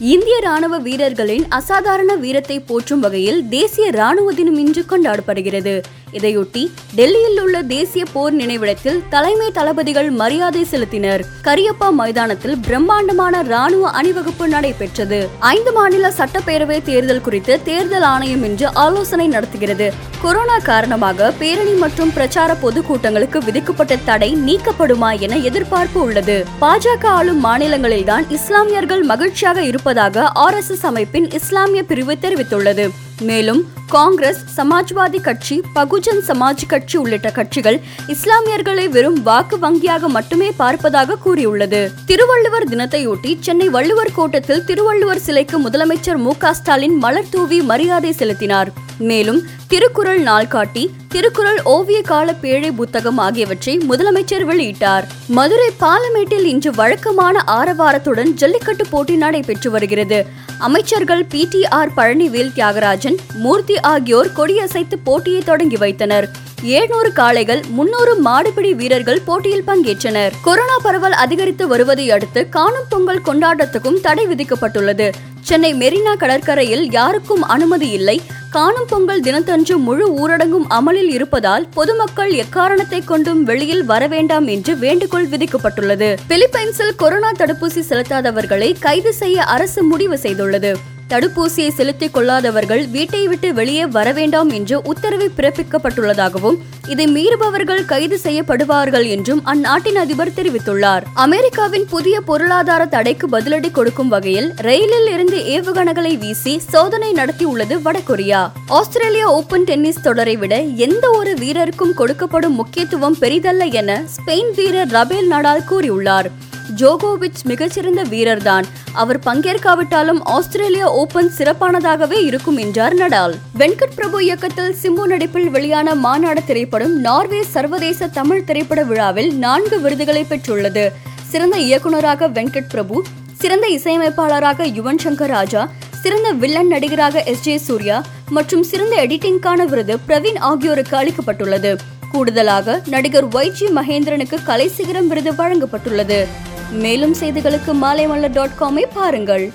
இந்திய ராணுவ வீரர்களின் அசாதாரண வீரத்தை போற்றும் வகையில் தேசிய ராணுவ தினம் இன்று கொண்டாடப்படுகிறது. இதையொட்டி டெல்லியில் உள்ள தேசிய போர் நினைவிடத்தில் தலைமை தளபதிகள் மரியாதை செலுத்தினர். கரியப்பா மைதானத்தில் பிரம்மாண்டமான ராணுவ அணிவகுப்பு நடைபெற்றது. ஐந்து மாநில சட்டப்பேரவை தேர்தல் குறித்து தேர்தல் ஆணையம் இன்று ஆலோசனை நடத்துகிறது. கொரோனா காரணமாக பேரணி மற்றும் பிரச்சார பொதுக்கூட்டங்களுக்கு விதிக்கப்பட்ட தடை நீக்கப்படுமா என எதிர்பார்ப்பு உள்ளது. பாஜக ஆளும் மாநிலங்களில்தான் இஸ்லாமியர்கள் மகிழ்ச்சியாக இருப்பதாக ஆர் எஸ் எஸ் அமைப்பின் இஸ்லாமிய பிரிவு தெரிவித்துள்ளது. மேலும் காங்கிரஸ் சமாஜ்வாதி கட்சி பகுஜன் சமாஜ் கட்சி உள்ளிட்ட கட்சிகள் இஸ்லாமியர்களை வெறும் வாக்கு வங்கியாக மட்டுமே பார்ப்பதாக கூறியுள்ளது. திருவள்ளுவர் தினத்தையொட்டி சென்னை வள்ளுவர் கோட்டத்தில் திருவள்ளுவர் சிலைக்கு முதலமைச்சர் மு ஸ்டாலின் மலர் தூவி மரியாதை செலுத்தினார். மேலும் திருக்குறள் நாள்காட்டி திருக்குறள் ஓவிய கால பேழை புத்தகம் ஆகியவற்றை முதலமைச்சர் வெளியிட்டார். மதுரை பாலமேட்டில் இன்று வழக்கமான ஆரவாரத்துடன் ஜல்லிக்கட்டு போட்டி நடைபெற்று வருகிறது. அமைச்சர்கள் P T R Palanivel Thiagarajan Moorthy ஆகியோர் கொடியசைத்து போட்டியை தொடங்கி வைத்தனர். ஏழ்நூறு காளைகள் முன்னூறு மாடுபிடி வீரர்கள் போட்டியில் பங்கேற்றனர். கொரோனா பரவல் அதிகரித்து வருவதை அடுத்து காணும் பொங்கல் கொண்டாட்டத்துக்கும் தடை விதிக்கப்பட்டுள்ளது. சென்னை மெரினா கடற்கரையில் யாருக்கும் அனுமதி இல்லை. காணும் பொங்கல் தினத்தன்று முழு ஊரடங்கும் அமலில் இருப்பதால் பொதுமக்கள் எக்காரணத்தை கொண்டும் வெளியில் வரவேண்டாம் என்று வேண்டுகோள் விதிக்கப்பட்டுள்ளது. பிலிப்பைன்ஸில் கொரோனா தடுப்பூசி செலுத்தாதவர்களை கைது செய்ய அரசு முடிவு செய்துள்ளது. தடுப்பூசியை செலுத்திக் கொள்ளாதவர்கள் வீட்டை விட்டு வெளியே வர வேண்டாம் என்று உத்தரவு பிறப்பிக்கப்பட்டுள்ளதாகவும் இதை மீறுபவர்கள் கைது செய்யப்படுவார்கள் என்றும் அந்நாட்டின் அதிபர் தெரிவித்துள்ளார். அமெரிக்காவின் புதிய பொருளாதார தடைக்கு பதிலடி கொடுக்கும் வகையில் ரயிலில் இருந்து ஏவுகணைகளை வீசி சோதனை நடத்தியுள்ளது வடகொரியா. ஆஸ்திரேலியா ஓபன் டென்னிஸ் தொடரை விட எந்த ஒரு வீரருக்கும் கொடுக்கப்படும் முக்கியத்துவம் பெரிதல்ல என ஸ்பெயின் வீரர் ரபேல் நடால் கூறியுள்ளார். ஜோகோவிச் மிகச்சிறந்த வீரர்தான். அவர் பங்கேற்காவிட்டாலும் ஆஸ்திரேலிய ஓபன் சிறப்பானதாகவே இருக்கும் என்றார் நடால். வெங்கட் பிரபு இயக்கத்தில் சிம்பு நடிப்பில் வெளியான மாநாடு திரைப்படம் நார்வே சர்வதேச தமிழ் திரைப்பட விழாவில் நான்கு விருதுகளை பெற்றுள்ளது. சிறந்த இயக்குநராக வெங்கட் பிரபு சிறந்த இசையமைப்பாளராக யுவன் சங்கர் ராஜா சிறந்த வில்லன் நடிகராக எஸ் ஜே சூர்யா மற்றும் சிறந்த எடிட்டிங்கான விருது பிரவீன் ஆகியோருக்கு அளிக்கப்பட்டுள்ளது. கூடுதலாக நடிகர் ஒய் ஜி மகேந்திரனுக்கு கலை சிகரம் விருது வழங்கப்பட்டுள்ளது. மேலும் செய்திகளுக்கு மாலைமல்ல டாட் காமை பாருங்கள்.